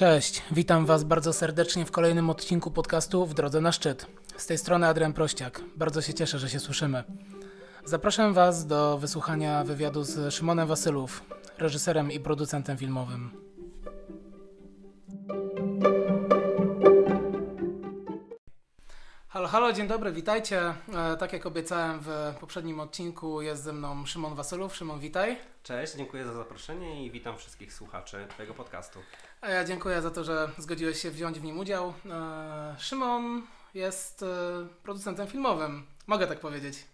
Cześć, witam Was bardzo serdecznie w kolejnym odcinku podcastu W drodze na szczyt. Z tej strony Adrian Prościak. Bardzo się cieszę, że się słyszymy. Zapraszam Was do wysłuchania wywiadu z Szymonem Wasylów, reżyserem i producentem filmowym. Halo, dzień dobry, witajcie. E, tak jak obiecałem w poprzednim odcinku, jest ze mną Szymon Wasylów. Szymon, witaj. Cześć, dziękuję za zaproszenie i witam wszystkich słuchaczy Twojego podcastu. A ja dziękuję za to, że zgodziłeś się wziąć w nim udział. E, Szymon jest e, producentem filmowym, mogę tak powiedzieć.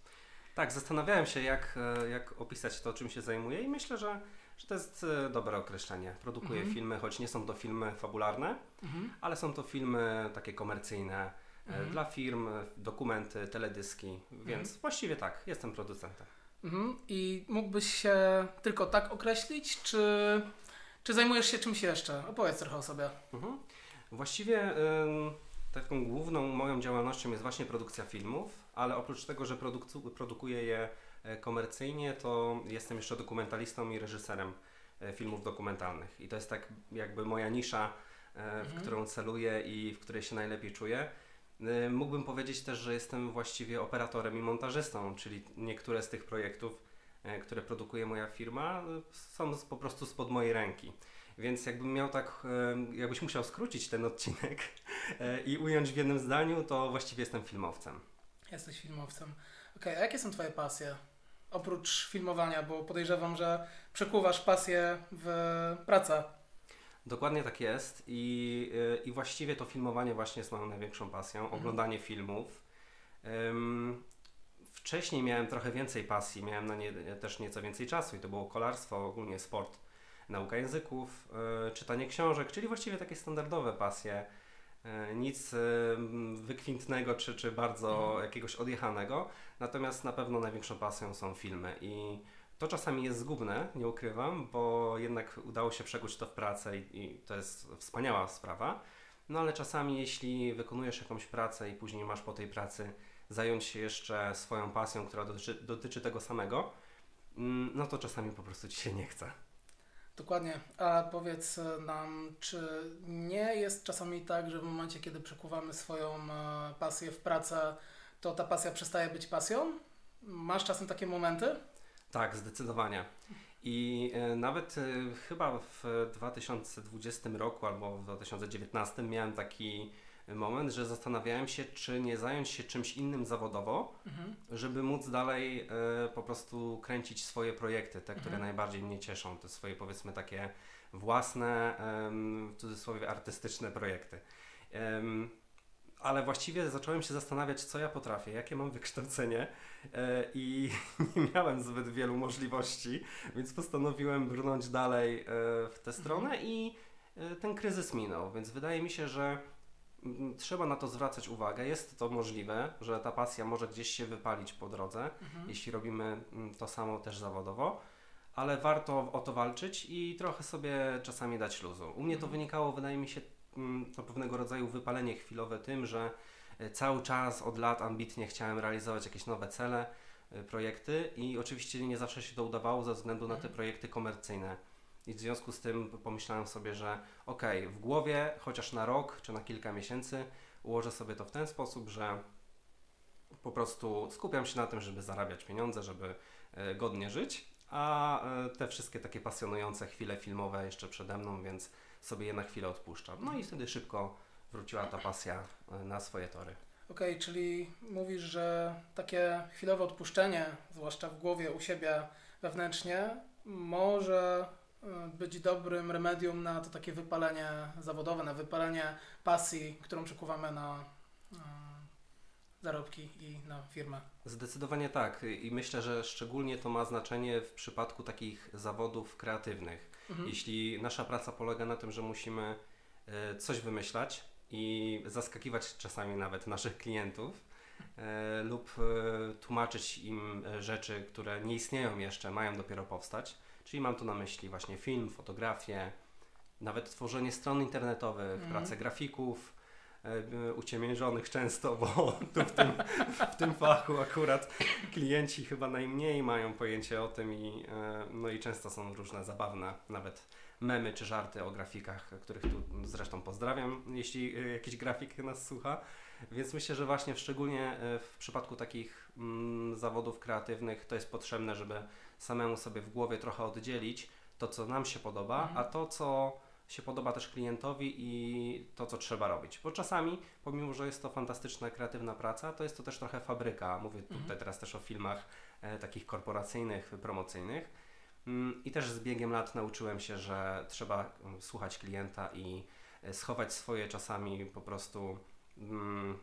Tak, zastanawiałem się, jak, jak opisać to, czym się zajmuję, i myślę, że, że to jest dobre określenie. Produkuję Mhm. filmy, choć nie są to filmy fabularne, Mhm. ale są to filmy takie komercyjne Mhm. dla firm, dokumenty, teledyski, więc właściwie tak, jestem producentem. Mhm. I mógłbyś się tylko tak określić, czy, czy zajmujesz się czymś jeszcze? Opowiedz trochę o sobie. Mhm. Właściwie taką główną moją działalnością jest właśnie produkcja filmów, ale oprócz tego, że produkcu- produkuję je e, komercyjnie, to jestem jeszcze dokumentalistą i reżyserem e, filmów dokumentalnych. I to jest tak jakby moja nisza, e, w Mhm. którą celuję i w której się najlepiej czuję. E, Mógłbym powiedzieć też, że jestem właściwie operatorem i montażystą, czyli niektóre z tych projektów, e, które produkuje moja firma, e, są po prostu spod mojej ręki. Więc jakbym miał tak, jakbyś musiał skrócić ten odcinek i ująć w jednym zdaniu, to właściwie jestem filmowcem. Jesteś filmowcem. Okej, a jakie są Twoje pasje? Oprócz filmowania, bo podejrzewam, że przekuwasz pasję w pracę. Dokładnie tak jest i, e, i właściwie to filmowanie właśnie jest moją największą pasją, oglądanie filmów. Em, Wcześniej miałem trochę więcej pasji, miałem na nie też nieco więcej czasu i to było kolarstwo, ogólnie sport, nauka języków, e, czytanie książek, czyli właściwie takie standardowe pasje. E, Nic m, wykwintnego czy, czy bardzo Mhm. jakiegoś odjechanego, natomiast na pewno największą pasją są filmy i to czasami jest zgubne, nie ukrywam, bo jednak udało się przekuć to w pracę i, i to jest wspaniała sprawa. No ale czasami, jeśli wykonujesz jakąś pracę i później masz po tej pracy zająć się jeszcze swoją pasją, która dotyczy, dotyczy tego samego, mm, no to czasami po prostu ci się nie chce. Dokładnie. A powiedz nam, czy nie jest czasami tak, że w momencie, kiedy przekuwamy swoją e, pasję w pracę, to ta pasja przestaje być pasją? Masz czasem takie momenty? Tak, zdecydowanie. I e, nawet e, chyba w 2020 roku albo w 2019 miałem taki moment, że zastanawiałem się, czy nie zająć się czymś innym zawodowo, Mhm. żeby móc dalej e, po prostu kręcić swoje projekty, te, które Mhm. najbardziej mnie cieszą, te swoje powiedzmy takie własne, w cudzysłowie artystyczne projekty. Ale właściwie zacząłem się zastanawiać, co ja potrafię, jakie mam wykształcenie e, i nie miałem zbyt wielu możliwości, więc postanowiłem brnąć dalej e, w tę stronę i e, ten kryzys minął, więc wydaje mi się, że mm, trzeba na to zwracać uwagę. Jest to możliwe, że ta pasja może gdzieś się wypalić po drodze, Mhm. jeśli robimy mm, to samo też zawodowo, ale warto o to walczyć i trochę sobie czasami dać luzu. U mnie to Mhm. wynikało, wydaje mi się, to pewnego rodzaju wypalenie chwilowe tym, że e, cały czas od lat ambitnie chciałem realizować jakieś nowe cele, e, projekty i oczywiście nie zawsze się to udawało ze względu na te Mhm. projekty komercyjne. I w związku z tym pomyślałem sobie, że okej, w głowie chociaż na rok czy na kilka miesięcy ułożę sobie to w ten sposób, że po prostu skupiam się na tym, żeby zarabiać pieniądze, żeby e, godnie żyć, a te wszystkie takie pasjonujące chwile filmowe jeszcze przede mną, więc sobie je na chwilę odpuszczam. No i wtedy szybko wróciła ta pasja e, na swoje tory. Okej, czyli mówisz, że takie chwilowe odpuszczenie, zwłaszcza w głowie u siebie wewnętrznie, może e, być dobrym remedium na to takie wypalenie zawodowe, na wypalenie pasji, którą przekuwamy na e, zarobki i na firmę. Zdecydowanie tak i myślę, że szczególnie to ma znaczenie w przypadku takich zawodów kreatywnych. Mhm. Jeśli nasza praca polega na tym, że musimy e, coś wymyślać i zaskakiwać czasami nawet naszych klientów e, lub e, tłumaczyć im rzeczy, które nie istnieją jeszcze, mają dopiero powstać, czyli mam tu na myśli właśnie film, fotografię, nawet tworzenie stron internetowych, Mhm. pracę grafików, uciemiężonych często, bo tu w tym, w tym fachu akurat klienci chyba najmniej mają pojęcie o tym i, e, no i często są różne zabawne, nawet memy czy żarty o grafikach, których tu zresztą pozdrawiam, jeśli e, jakiś grafik nas słucha. Więc myślę, że właśnie szczególnie e, w przypadku takich mm, zawodów kreatywnych to jest potrzebne, żeby samemu sobie w głowie trochę oddzielić to, co nam się podoba, Mhm. a to, co się podoba też klientowi i to, co trzeba robić. Bo czasami, pomimo, że jest to fantastyczna, kreatywna praca, to jest to też trochę fabryka. Mówię tutaj Mhm. teraz też o filmach e, takich korporacyjnych, promocyjnych. Mm, I też z biegiem lat nauczyłem się, że trzeba mm, słuchać klienta i e, schować swoje czasami po prostu mm,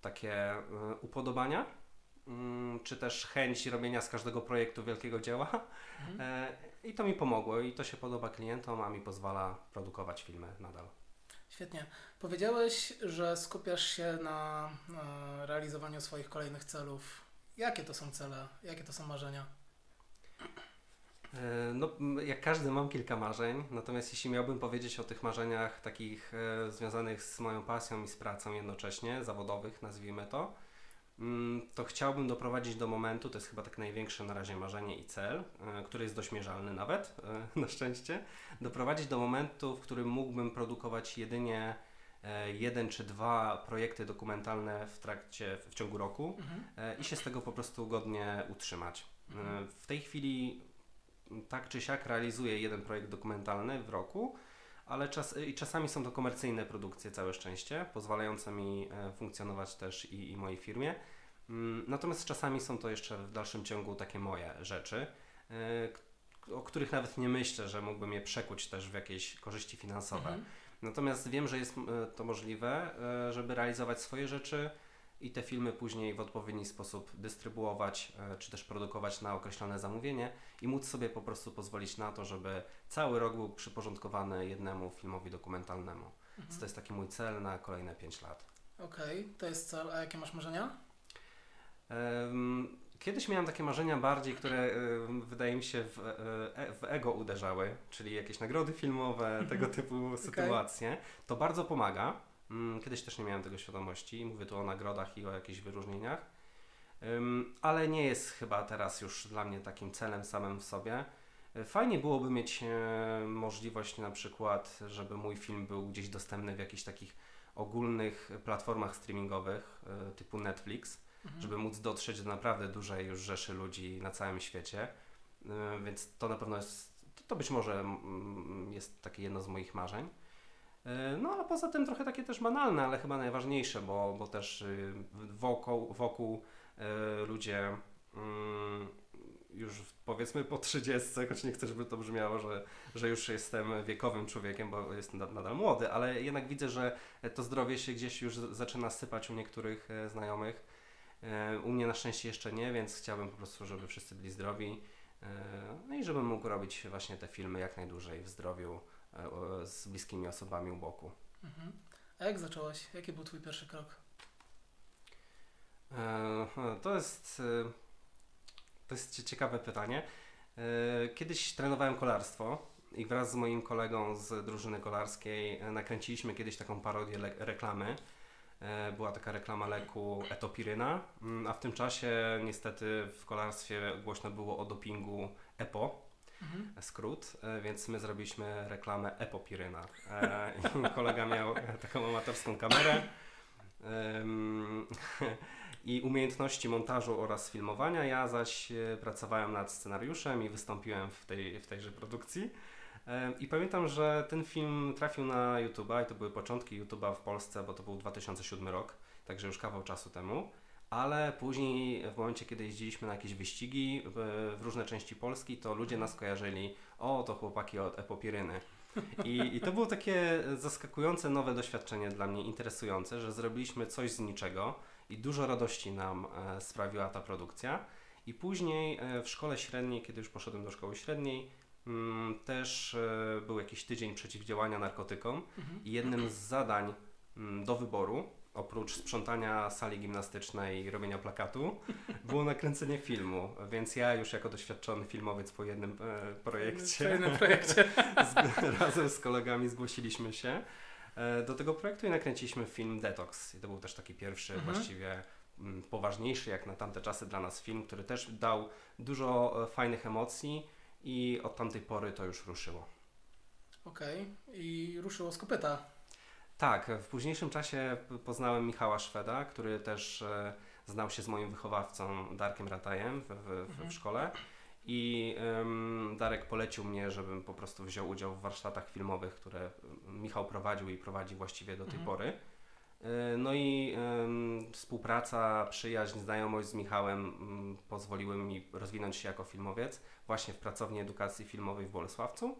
takie y, upodobania, mm, czy też chęć robienia z każdego projektu wielkiego dzieła. Mhm. I to mi pomogło i to się podoba klientom, a mi pozwala produkować filmy nadal. Świetnie. Powiedziałeś, że skupiasz się na, na realizowaniu swoich kolejnych celów. Jakie to są cele? Jakie to są marzenia? E, No, jak każdy mam kilka marzeń, natomiast jeśli miałbym powiedzieć o tych marzeniach takich e, związanych z moją pasją i z pracą jednocześnie, zawodowych nazwijmy to, to chciałbym doprowadzić do momentu, to jest chyba tak największe na razie marzenie i cel, e, który jest dość mierzalny nawet, e, na szczęście, doprowadzić do momentu, w którym mógłbym produkować jedynie e, jeden czy dwa projekty dokumentalne w trakcie, w ciągu roku, Mhm. i się z tego po prostu godnie utrzymać. Mhm. W tej chwili tak czy siak realizuję jeden projekt dokumentalny w roku, ale czas, i czasami są to komercyjne produkcje, całe szczęście, pozwalające mi e, funkcjonować też i, i mojej firmie. Mm, Natomiast czasami są to jeszcze w dalszym ciągu takie moje rzeczy, e, o których nawet nie myślę, że mógłbym je przekuć też w jakieś korzyści finansowe. Mhm. Natomiast wiem, że jest e, to możliwe, żeby realizować swoje rzeczy i te filmy później w odpowiedni sposób dystrybuować, e, czy też produkować na określone zamówienie i móc sobie po prostu pozwolić na to, żeby cały rok był przyporządkowany jednemu filmowi dokumentalnemu. Więc Mhm. to jest taki mój cel na kolejne 5 lat. Okej, to jest cel. A jakie masz marzenia? Kiedyś miałem takie marzenia bardziej, które em, wydaje mi się w, e, w ego uderzały, czyli jakieś nagrody filmowe, tego typu sytuacje. To bardzo pomaga. Mm, Kiedyś też nie miałem tego świadomości. Mówię tu o nagrodach i o jakichś wyróżnieniach. Ale nie jest chyba teraz już dla mnie takim celem samym w sobie. E, Fajnie byłoby mieć e, możliwość na przykład, żeby mój film był gdzieś dostępny w jakichś takich ogólnych platformach streamingowych e, typu Netflix Mhm. żeby móc dotrzeć do naprawdę dużej już rzeszy ludzi na całym świecie. Więc to na pewno jest, to- to być może mm, jest takie jedno z moich marzeń. Yy, No a poza tym trochę takie też banalne, ale chyba najważniejsze, bo, bo też yy, wokół, wokół yy, ludzie mm, już powiedzmy po 30, choć nie chcę, żeby to brzmiało, że, że już jestem wiekowym człowiekiem, bo jestem nad- nadal młody, ale jednak widzę, że to zdrowie się gdzieś już zaczyna sypać u niektórych e, znajomych. E, U mnie na szczęście jeszcze nie, więc chciałbym po prostu, żeby wszyscy byli zdrowi. e, No i żebym mógł robić właśnie te filmy jak najdłużej w zdrowiu e, z bliskimi osobami u boku. Mhm. A jak zacząłeś? Jaki był twój pierwszy krok? E, To jest, e, to jest cie- ciekawe pytanie. E, Kiedyś trenowałem kolarstwo i wraz z moim kolegą z drużyny kolarskiej e, nakręciliśmy kiedyś taką parodię reklamy. E, Była taka reklama leku Etopiryna, Mm, a w tym czasie niestety w kolarstwie głośno było o dopingu EPO, Mhm. skrót, e, więc my zrobiliśmy reklamę Epopiryna. E, kolega miał taką amatorską kamerę i umiejętności montażu oraz filmowania. Ja zaś e, pracowałem nad scenariuszem i wystąpiłem w, tej, w tejże produkcji. I pamiętam, że ten film trafił na YouTube'a i to były początki YouTube'a w Polsce, bo to był 2007 rok, także już kawał czasu temu. Ale później, w momencie, kiedy jeździliśmy na jakieś wyścigi w, różne części Polski, to ludzie nas kojarzyli, o, to chłopaki od Epopiryny. I, I to było takie zaskakujące, nowe doświadczenie dla mnie, interesujące, że zrobiliśmy coś z niczego i dużo radości nam e, sprawiła ta produkcja. I później e, w szkole średniej, kiedy już poszedłem do szkoły średniej, mm, też e, był jakiś tydzień przeciwdziałania narkotykom Mhm. i jednym z zadań mm, do wyboru, oprócz sprzątania sali gimnastycznej i robienia plakatu, było nakręcenie filmu. Więc ja już jako doświadczony filmowiec po jednym e, projekcie jednym projekcie. z, razem z kolegami zgłosiliśmy się. e, do tego projektu i nakręciliśmy film Detox. I to był też taki pierwszy Mhm. właściwie mm, poważniejszy jak na tamte czasy dla nas film, który też dał dużo e, fajnych emocji i od tamtej pory to już ruszyło. Okej. I ruszyło z kopyta. Tak, w późniejszym czasie poznałem Michała Szweda, który też e, znał się z moim wychowawcą Darkiem Ratajem w, w, w, Mhm. w szkole. I em, Darek polecił mnie, żebym po prostu wziął udział w warsztatach filmowych, które Michał prowadził i prowadzi właściwie do tej Mhm. pory. E, No i em, współpraca, przyjaźń, znajomość z Michałem mm, pozwoliły mi rozwinąć się jako filmowiec właśnie w pracowni edukacji filmowej w Bolesławcu.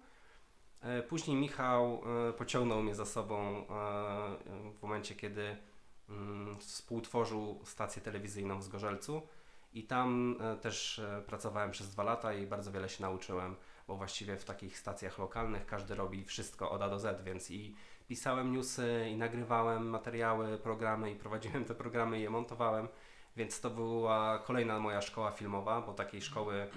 E, Później Michał e, pociągnął mnie za sobą e, w momencie, kiedy mm, współtworzył stację telewizyjną w Zgorzelcu. I tam też pracowałem przez dwa lata i bardzo wiele się nauczyłem, bo właściwie w takich stacjach lokalnych każdy robi wszystko od A do Z, więc i pisałem newsy, i nagrywałem materiały, programy, i prowadziłem te programy, i je montowałem, więc to była kolejna moja szkoła filmowa, bo takiej szkoły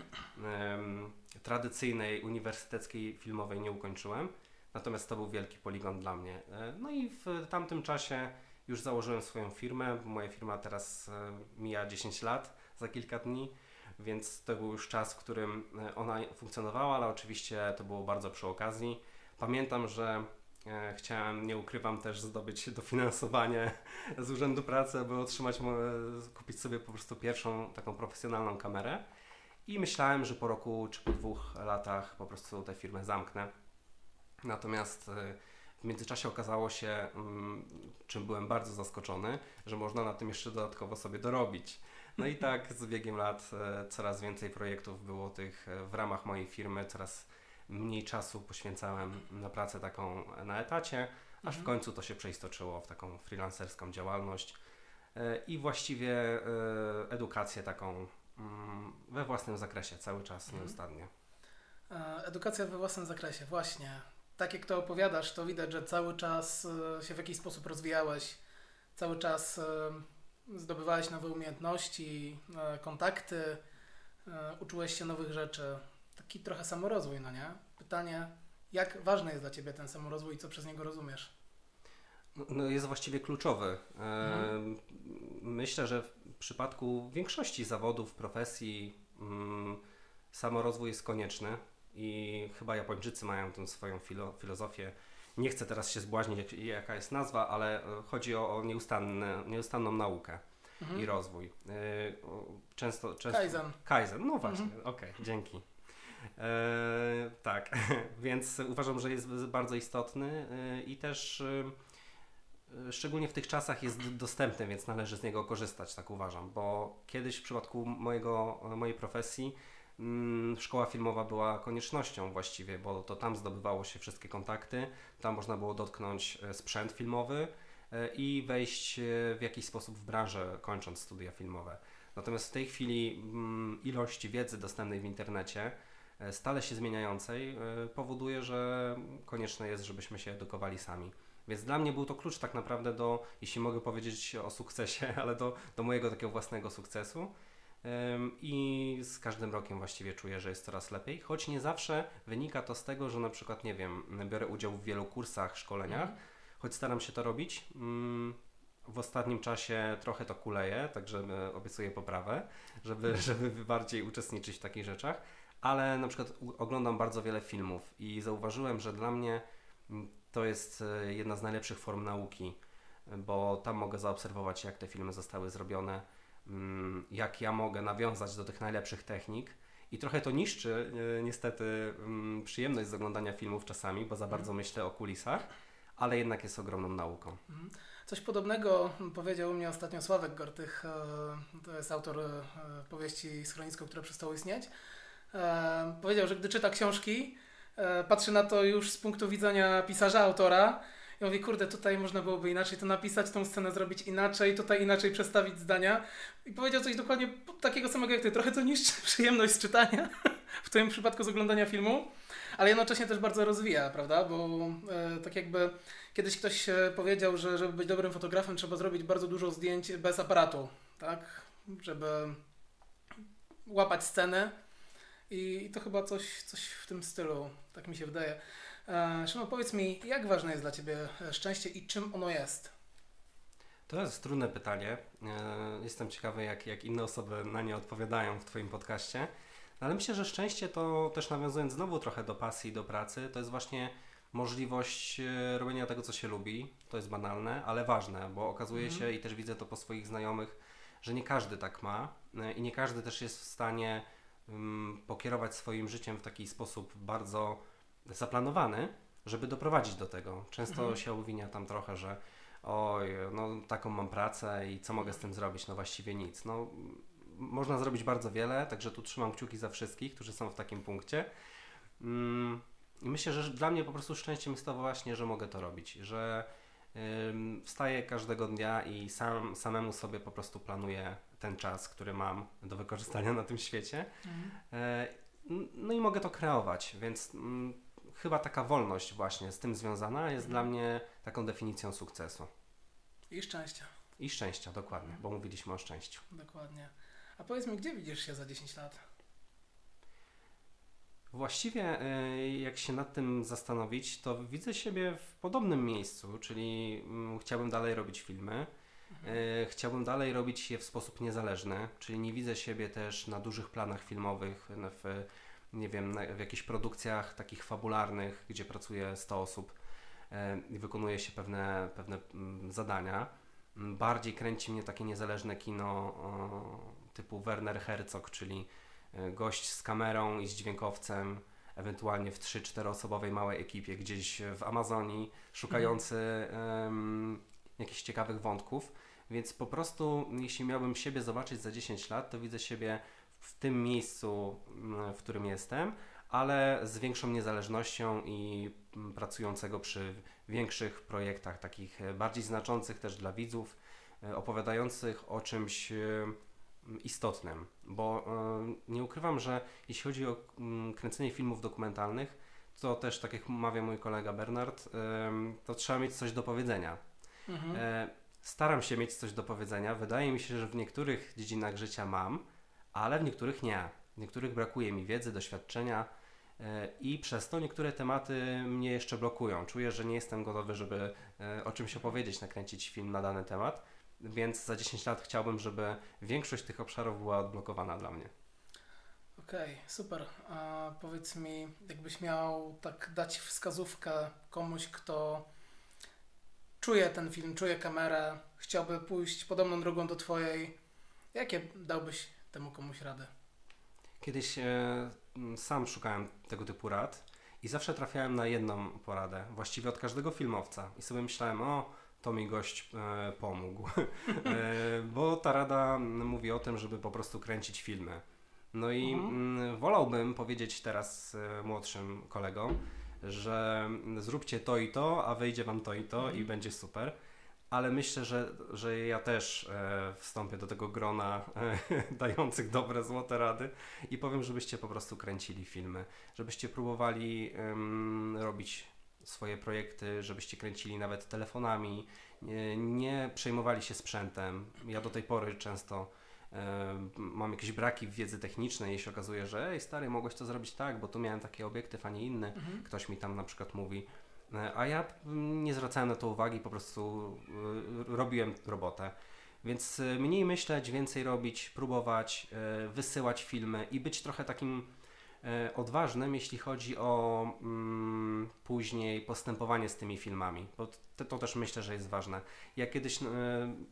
em, tradycyjnej, uniwersyteckiej filmowej nie ukończyłem. Natomiast to był wielki poligon dla mnie. E, No i w tamtym czasie już założyłem swoją firmę. Moja firma teraz e, mija 10 lat za kilka dni, więc to był już czas, w którym e, ona funkcjonowała, ale oczywiście to było bardzo przy okazji. Pamiętam, że chciałem, nie ukrywam, też zdobyć dofinansowanie z Urzędu Pracy, aby otrzymać, kupić sobie po prostu pierwszą taką profesjonalną kamerę. I myślałem, że po roku czy po dwóch latach po prostu tę firmę zamknę. Natomiast e, w międzyczasie okazało się, mm, czym byłem bardzo zaskoczony, że można na tym jeszcze dodatkowo sobie dorobić. No i tak z biegiem lat e, coraz więcej projektów było tych e, w ramach mojej firmy, coraz mniej czasu poświęcałem na pracę taką na etacie, aż w Mhm. końcu to się przeistoczyło w taką freelancerską działalność e, i właściwie e, edukację taką we własnym zakresie cały czas Mhm. nieustannie. E, Edukacja we własnym zakresie, właśnie. Tak jak to opowiadasz, to widać, że cały czas e, się w jakiś sposób rozwijałeś, cały czas e, zdobywałeś nowe umiejętności, kontakty, uczyłeś się nowych rzeczy. Taki trochę samorozwój, no nie? Pytanie, jak ważny jest dla Ciebie ten samorozwój i co przez niego rozumiesz? No, No jest właściwie kluczowy. Mhm. Myślę, że przypadku większości zawodów, profesji mm, samorozwój jest konieczny i chyba Japończycy mają tę swoją filo, filozofię. Nie chcę teraz się zbłaźnić, jak, jaka jest nazwa, ale e, chodzi o, o nieustanne, nieustanną naukę Mhm. i rozwój. E, Często, często Kaizen. Kaizen, no właśnie, Mhm. okej, dzięki. E, tak, więc uważam, że jest bardzo istotny e, i też szczególnie w tych czasach jest dostępny, więc należy z niego korzystać, tak uważam, bo kiedyś w przypadku mojego, mojej profesji mm, szkoła filmowa była koniecznością właściwie, bo to tam zdobywało się wszystkie kontakty, tam można było dotknąć e, sprzęt filmowy e, i wejść e, w jakiś sposób w branżę, kończąc studia filmowe. Natomiast w tej chwili mm, ilość wiedzy dostępnej w internecie, e, stale się zmieniającej, e, powoduje, że konieczne jest, żebyśmy się edukowali sami. Więc dla mnie był to klucz tak naprawdę do, jeśli mogę powiedzieć o sukcesie, ale do, do mojego takiego własnego sukcesu. I z każdym rokiem właściwie czuję, że jest coraz lepiej, choć nie zawsze wynika to z tego, że na przykład, nie wiem, biorę udział w wielu kursach, szkoleniach, Mhm. choć staram się to robić. Mm, W ostatnim czasie trochę to kuleje, także e, obiecuję poprawę, żeby, żeby bardziej uczestniczyć w takich rzeczach, ale na przykład oglądam bardzo wiele filmów i zauważyłem, że dla mnie mm, to jest e, jedna z najlepszych form nauki, bo tam mogę zaobserwować, jak te filmy zostały zrobione, mm, jak ja mogę nawiązać do tych najlepszych technik. I trochę to niszczy e, niestety mm, przyjemność z oglądania filmów czasami, bo za bardzo myślę o kulisach, ale jednak jest ogromną nauką. Mhm. Coś podobnego powiedział mnie ostatnio Sławek Gortych, e, to jest autor powieści Schronisko, które przestało istnieć. Powiedział, że gdy czyta książki, e, patrzy na to już z punktu widzenia pisarza, autora i mówi, kurde, tutaj można byłoby inaczej to napisać, tą scenę zrobić inaczej, tutaj inaczej przestawić zdania. I powiedział coś dokładnie takiego samego jak ty. Trochę to niszczy przyjemność z czytania, w tym przypadku z oglądania filmu, ale jednocześnie też bardzo rozwija, prawda? Bo e, tak jakby Kiedyś ktoś e, powiedział, że żeby być dobrym fotografem trzeba zrobić bardzo dużo zdjęć bez aparatu, tak? Żeby łapać sceny i, to chyba coś, coś w tym stylu, tak mi się wydaje. E, Szymon, powiedz mi, jak ważne jest dla Ciebie e, szczęście i czym ono jest? To jest trudne pytanie. E, Jestem ciekawy, jak, jak inne osoby na nie odpowiadają w Twoim podcaście. No, ale myślę, że szczęście to też nawiązując znowu trochę do pasji i do pracy, to jest właśnie możliwość robienia tego, co się lubi. To jest banalne, ale ważne, bo okazuje Mhm. się i też widzę to po swoich znajomych, że nie każdy tak ma i nie każdy też jest w stanie pokierować swoim życiem w taki sposób bardzo zaplanowany, żeby doprowadzić do tego. Często Mhm. się obwinia tam trochę, że oj, no taką mam pracę i co mogę z tym zrobić? No właściwie nic. No, można zrobić bardzo wiele, także tu trzymam kciuki za wszystkich, którzy są w takim punkcie. Mm, I myślę, że dla mnie po prostu szczęściem jest to właśnie, że mogę to robić, że wstaję każdego dnia i sam, samemu sobie po prostu planuję ten czas, który mam do wykorzystania na tym świecie. E, n- No i mogę to kreować, więc mm, chyba taka wolność właśnie z tym związana jest dla mnie taką definicją sukcesu. I szczęścia, I szczęścia, dokładnie, bo mówiliśmy o szczęściu. dokładnie. A powiedz mi, gdzie widzisz się za 10 lat? Właściwie, e, jak się nad tym zastanowić, to widzę siebie w podobnym miejscu, czyli mm, chciałbym dalej robić filmy. E, Chciałbym dalej robić je w sposób niezależny, czyli nie widzę siebie też na dużych planach filmowych, w, nie wiem, w jakichś produkcjach takich fabularnych, gdzie pracuje 100 osób e, i wykonuje się pewne, pewne mm, zadania. Bardziej kręci mnie takie niezależne kino typu Werner Herzog, czyli gość z kamerą i z dźwiękowcem, ewentualnie w 3-4 osobowej małej ekipie gdzieś w Amazonii, szukający em, jakichś ciekawych wątków. Więc po prostu, jeśli miałbym siebie zobaczyć za 10 lat, to widzę siebie w tym miejscu, mm, w którym jestem, ale z większą niezależnością i mm, pracującego przy większych projektach, takich e, bardziej znaczących też dla widzów, e, opowiadających o czymś e, istotnym. Bo e, nie ukrywam, że jeśli chodzi o mm, kręcenie filmów dokumentalnych, to też, tak jak mawia mój kolega Bernard, to trzeba mieć coś do powiedzenia. Mhm. E, staram się mieć coś do powiedzenia. Wydaje mi się, że w niektórych dziedzinach życia mam, ale w niektórych nie. W niektórych brakuje mi wiedzy, doświadczenia e, i przez to niektóre tematy mnie jeszcze blokują. Czuję, że nie jestem gotowy, żeby o czymś opowiedzieć, nakręcić film na dany temat, więc za 10 lat chciałbym, żeby większość tych obszarów była odblokowana dla mnie. Okej, super. A powiedz mi, jakbyś miał tak dać wskazówkę komuś, kto czuje ten film, czuje kamerę, chciałby pójść podobną drogą do Twojej, jakie dałbyś temu komuś rady? Kiedyś e, sam szukałem tego typu rad i zawsze trafiałem na jedną poradę, właściwie od każdego filmowca. I sobie myślałem, o, to mi gość e, pomógł. e, bo ta rada mówi o tym, żeby po prostu kręcić filmy. No i Mhm. m, wolałbym powiedzieć teraz e, młodszym kolegom, że zróbcie to i to, a wyjdzie wam to i to Mhm. i będzie super. Ale myślę, że, że ja też e, wstąpię do tego grona e, dających dobre, złote rady i powiem, żebyście po prostu kręcili filmy, żebyście próbowali robić swoje projekty, żebyście kręcili nawet telefonami, nie, nie przejmowali się sprzętem. Ja do tej pory często mam jakieś braki w wiedzy technicznej, jeśli okazuje, że ej stary, mogłeś to zrobić tak, bo tu miałem taki obiektyw, a nie inny Mhm. ktoś mi tam na przykład mówi, e, a ja nie zwracałem na to uwagi, po prostu y, robiłem robotę. Więc y, mniej myśleć, więcej robić, próbować, y, wysyłać filmy i być trochę takim odważnym, jeśli chodzi o mm, później postępowanie z tymi filmami, bo to, to też myślę, że jest ważne. Ja kiedyś y,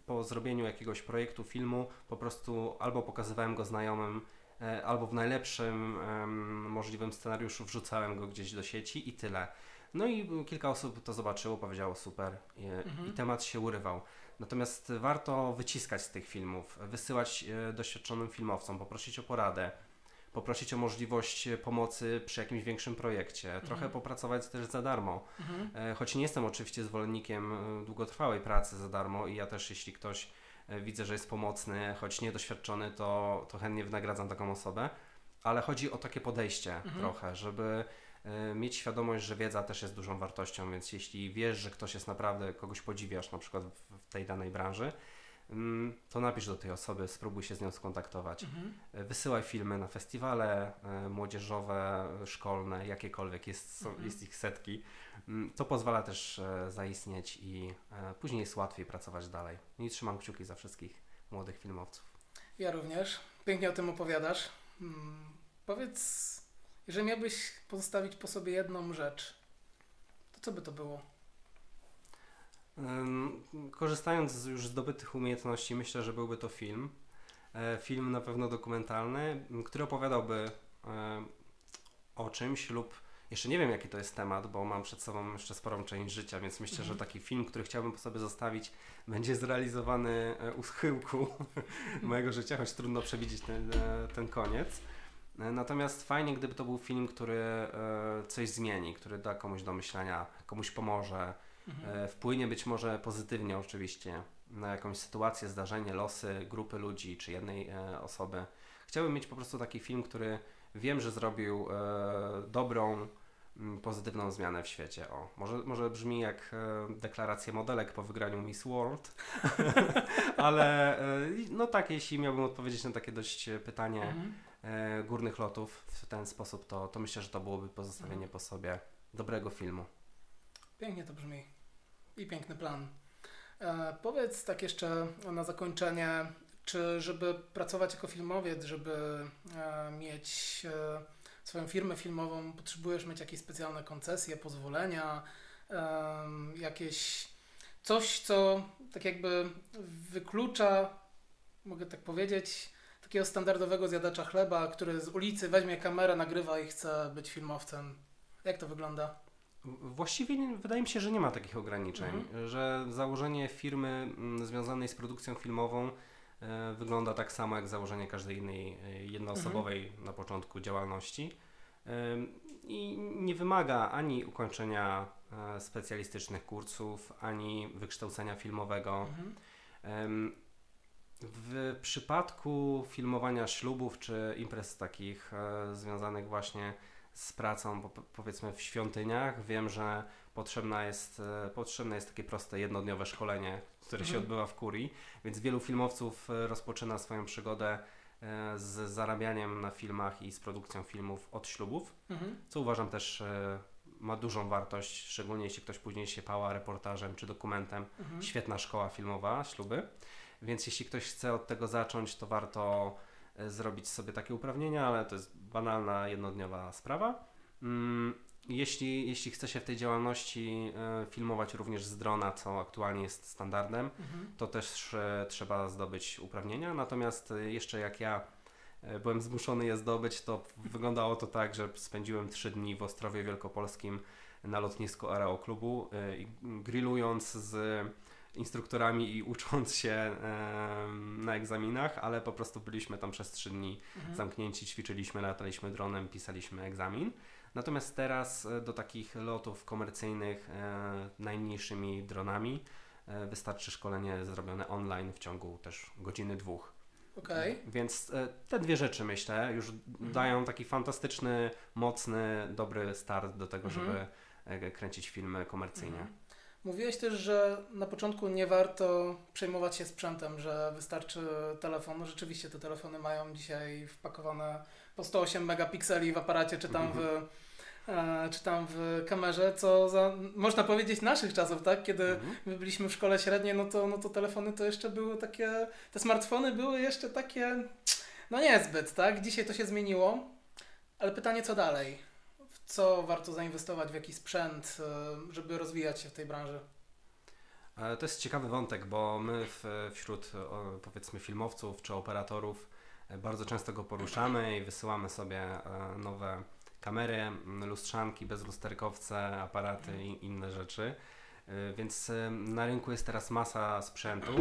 po zrobieniu jakiegoś projektu filmu po prostu albo pokazywałem go znajomym, e, albo w najlepszym em, możliwym scenariuszu wrzucałem go gdzieś do sieci i tyle. No i kilka osób to zobaczyło, powiedziało super i, Mhm. i temat się urywał. Natomiast warto wyciskać z tych filmów, wysyłać e, doświadczonym filmowcom, poprosić o poradę, poprosić o możliwość e, pomocy przy jakimś większym projekcie, trochę Mhm. popracować też za darmo. Mhm. E, Choć nie jestem oczywiście zwolennikiem e, długotrwałej pracy za darmo i ja też jeśli ktoś widzę, że jest pomocny, choć niedoświadczony, to, to chętnie wynagradzam taką osobę, ale chodzi o takie podejście Mhm. trochę, żeby mieć świadomość, że wiedza też jest dużą wartością, więc jeśli wiesz, że ktoś jest naprawdę, kogoś podziwiasz na przykład w, tej danej branży, to napisz do tej osoby, spróbuj się z nią skontaktować. Mhm. Wysyłaj filmy na festiwale e, młodzieżowe, szkolne, jakiekolwiek, jest, Mhm. jest ich setki. Mm, To pozwala też e, zaistnieć i e, później jest łatwiej pracować dalej. I trzymam kciuki za wszystkich młodych filmowców. Ja również. Pięknie o tym opowiadasz. Mm, powiedz, jeżeli miałbyś pozostawić po sobie jedną rzecz, to co by to było? Korzystając z już zdobytych umiejętności, myślę, że byłby to film. E, Film na pewno dokumentalny, który opowiadałby e, o czymś lub jeszcze nie wiem jaki to jest temat, bo mam przed sobą jeszcze sporą część życia, więc myślę, że Mhm. taki film, który chciałbym po sobie zostawić, będzie zrealizowany e, u schyłku mojego życia, choć trudno przewidzieć ten, ten koniec. Natomiast fajnie, gdyby to był film, który coś zmieni, który da komuś do myślenia, komuś pomoże, Mhm. E, wpłynie być może pozytywnie oczywiście na jakąś sytuację, zdarzenie, losy grupy ludzi czy jednej e, osoby. Chciałbym mieć po prostu taki film, który wiem, że zrobił e, dobrą, m, pozytywną zmianę w świecie. O, może, może brzmi jak e, deklaracja modelek po wygraniu Miss World, ale e, no tak, jeśli miałbym odpowiedzieć na takie dość pytanie Mhm. e, górnych lotów w ten sposób, to, to myślę, że to byłoby pozostawienie Mhm. po sobie dobrego filmu. Pięknie to brzmi. I piękny plan. E, powiedz tak jeszcze na zakończenie, czy żeby pracować jako filmowiec, żeby e, mieć e, swoją firmę filmową, potrzebujesz mieć jakieś specjalne koncesje, pozwolenia, em, jakieś coś, co tak jakby wyklucza, mogę tak powiedzieć, takiego standardowego zjadacza chleba, który z ulicy weźmie kamerę, nagrywa i chce być filmowcem. Jak to wygląda? Właściwie wydaje mi się, że nie ma takich ograniczeń, że założenie firmy mm, związanej z produkcją filmową e, wygląda tak samo jak założenie każdej innej e, jednoosobowej na początku działalności Ym, i nie wymaga ani ukończenia e, specjalistycznych kursów, ani wykształcenia filmowego. Mhm. W przypadku filmowania ślubów czy imprez takich e, związanych właśnie z pracą, po, powiedzmy w świątyniach, wiem, że potrzebna jest, e, potrzebne jest takie proste jednodniowe szkolenie, które się Mhm. odbywa w kurii, więc wielu filmowców e, rozpoczyna swoją przygodę e, z zarabianiem na filmach i z produkcją filmów od ślubów Mhm. co uważam też ma dużą wartość, szczególnie jeśli ktoś później się pała reportażem czy dokumentem. Mhm. Świetna szkoła filmowa, śluby. Więc jeśli ktoś chce od tego zacząć, to warto zrobić sobie takie uprawnienia, ale to jest banalna, jednodniowa sprawa. Mm, Jeśli, jeśli chce się w tej działalności e, filmować również z drona, co aktualnie jest standardem, Mhm. to też e, trzeba zdobyć uprawnienia. Natomiast e, jeszcze jak ja e, byłem zmuszony je zdobyć, to wyglądało to tak, że spędziłem trzy dni w Ostrowie Wielkopolskim na lotnisku Aeroklubu, e, grillując z instruktorami i ucząc się na egzaminach, ale po prostu byliśmy tam przez trzy dni Mhm. zamknięci, ćwiczyliśmy, lataliśmy dronem, pisaliśmy egzamin. Natomiast teraz e, do takich lotów komercyjnych e, najmniejszymi dronami e, wystarczy szkolenie zrobione online w ciągu też godziny, dwóch. Okej. Więc te dwie rzeczy myślę już dają taki fantastyczny, mocny, dobry start do tego, Mhm. żeby kręcić filmy komercyjnie. Mhm. Mówiłeś też, że na początku nie warto przejmować się sprzętem, że wystarczy telefon. No Rzeczywiście te telefony mają dzisiaj wpakowane po 108 megapikseli w aparacie, czy tam w, e, czy tam w kamerze, co za, można powiedzieć naszych czasów, tak? Kiedy Mhm. my byliśmy w szkole średniej, no to, no to telefony to jeszcze były takie, te smartfony były jeszcze takie, no niezbyt, tak? Dzisiaj to się zmieniło, ale pytanie co dalej? Co warto zainwestować, w jaki sprzęt, e, żeby rozwijać się w tej branży? E, To jest ciekawy wątek, bo my w, wśród o, powiedzmy filmowców czy operatorów e, bardzo często go poruszamy i wysyłamy sobie e, nowe kamery, lustrzanki, bezlusterkowce, aparaty i inne rzeczy. E, Więc e, na rynku jest teraz masa sprzętu.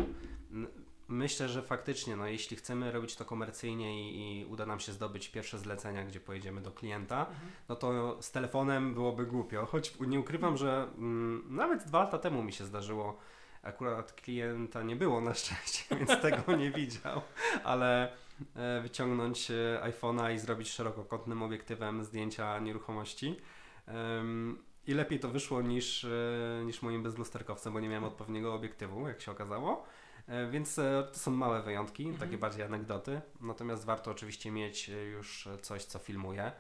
Myślę, że faktycznie, no, jeśli chcemy robić to komercyjnie i, i uda nam się zdobyć pierwsze zlecenia, gdzie pojedziemy do klienta, no to z telefonem byłoby głupio. Choć nie ukrywam, że mm, nawet dwa lata temu mi się zdarzyło. Akurat klienta nie było na szczęście, więc tego nie widział, ale e, wyciągnąć e, iPhone'a i zrobić szerokokątnym obiektywem zdjęcia nieruchomości. I lepiej to wyszło niż, e, niż moim bezlusterkowcem, bo nie miałem odpowiedniego obiektywu, jak się okazało. E, Więc e, to są małe wyjątki, Mhm. takie bardziej anegdoty. Natomiast warto oczywiście mieć e, już coś, co filmuje.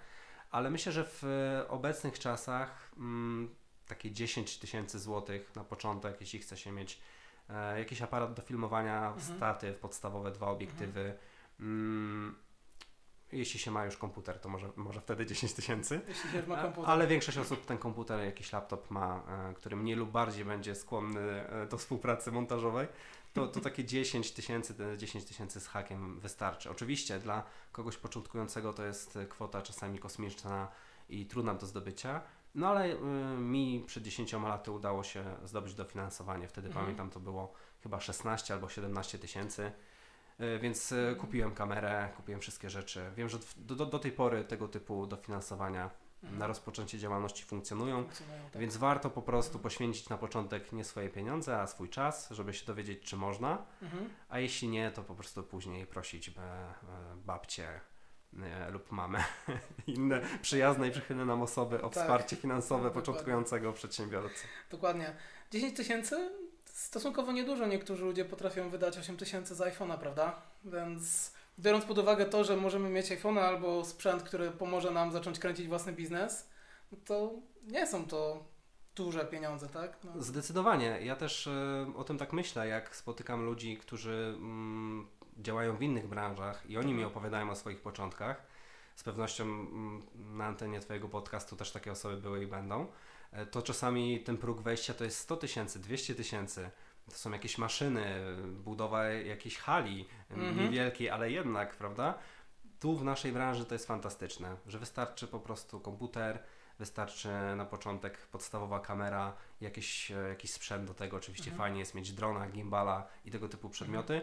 Ale myślę, że w obecnych czasach mm, takie 10 tysięcy złotych na początek, jeśli chce się mieć e, jakiś aparat do filmowania, Mhm. statyw, podstawowe dwa obiektywy. Mm, jeśli się ma już komputer, to może, może wtedy 10 tysięcy. Jeśli się już ma A- komputer. Ale większość osób ten komputer, jakiś laptop ma, który mniej lub bardziej będzie skłonny do współpracy montażowej, to, to takie 10 tysięcy, te 10 tysięcy z hakiem wystarczy. Oczywiście dla kogoś początkującego to jest e, kwota czasami kosmiczna i trudna do zdobycia, no ale y, mi przed 10 laty udało się zdobyć dofinansowanie. Wtedy Mhm. pamiętam to było chyba 16 albo 17 tysięcy. Y, Więc y, kupiłem kamerę, kupiłem wszystkie rzeczy. Wiem, że do, do, do tej pory tego typu dofinansowania. Na rozpoczęcie działalności funkcjonują, Funkcjonują, tak. więc warto po prostu poświęcić na początek nie swoje pieniądze, a swój czas, żeby się dowiedzieć, czy można, Mhm. a jeśli nie, to po prostu później prosić e, e, babcię e, lub mamę, inne przyjazne i przychylne nam osoby o Tak. wsparcie finansowe Dokładnie. początkującego przedsiębiorcy. Dokładnie. 10 tysięcy? Stosunkowo niedużo niektórzy ludzie potrafią wydać 8 tysięcy za iPhone'a, prawda? Więc biorąc pod uwagę to, że możemy mieć iPhone'a albo sprzęt, który pomoże nam zacząć kręcić własny biznes, to nie są to duże pieniądze, tak? No. Zdecydowanie. Ja też e, o tym tak myślę, jak spotykam ludzi, którzy mm, działają w innych branżach i oni mi Mhm. opowiadają o swoich początkach. Z pewnością mm, na antenie Twojego podcastu też takie osoby były i będą. E, To czasami ten próg wejścia to jest 100 tysięcy, 200 tysięcy. To są jakieś maszyny, budowa jakiejś hali Mhm. niewielkiej, ale jednak, prawda? Tu w naszej branży to jest fantastyczne, że wystarczy po prostu komputer, wystarczy na początek podstawowa kamera, jakiś, e, jakiś sprzęt do tego. Oczywiście Mhm. fajnie jest mieć drona, gimbala i tego typu przedmioty,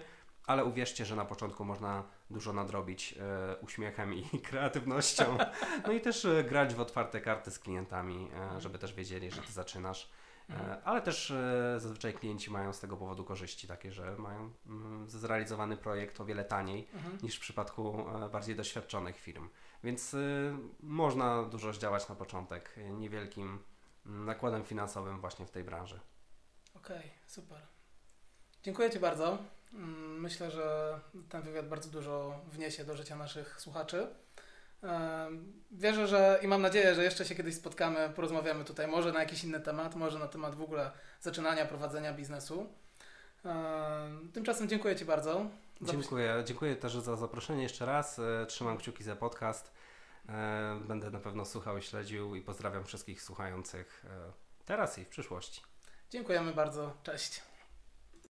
ale uwierzcie, że na początku można dużo nadrobić e, uśmiechem i kreatywnością. No i też e, grać w otwarte karty z klientami, e, żeby też wiedzieli, że ty zaczynasz. E, Ale też e, zazwyczaj klienci mają z tego powodu korzyści, takie, że mają mm, zrealizowany projekt o wiele taniej Mhm. niż w przypadku e, bardziej doświadczonych firm. Więc można dużo zdziałać na początek niewielkim mm, nakładem finansowym właśnie w tej branży. Okej, super. Dziękuję Ci bardzo. Mm, Myślę, że ten wywiad bardzo dużo wniesie do życia naszych słuchaczy. Wierzę, że i mam nadzieję, że jeszcze się kiedyś spotkamy, porozmawiamy tutaj może na jakiś inny temat, może na temat w ogóle zaczynania, prowadzenia biznesu. Em, Tymczasem dziękuję Ci bardzo. Dziękuję. Dziękuję też za zaproszenie jeszcze raz. E, Trzymam kciuki za podcast. E, Będę na pewno słuchał i śledził i pozdrawiam wszystkich słuchających e, teraz i w przyszłości. Dziękujemy bardzo. Cześć.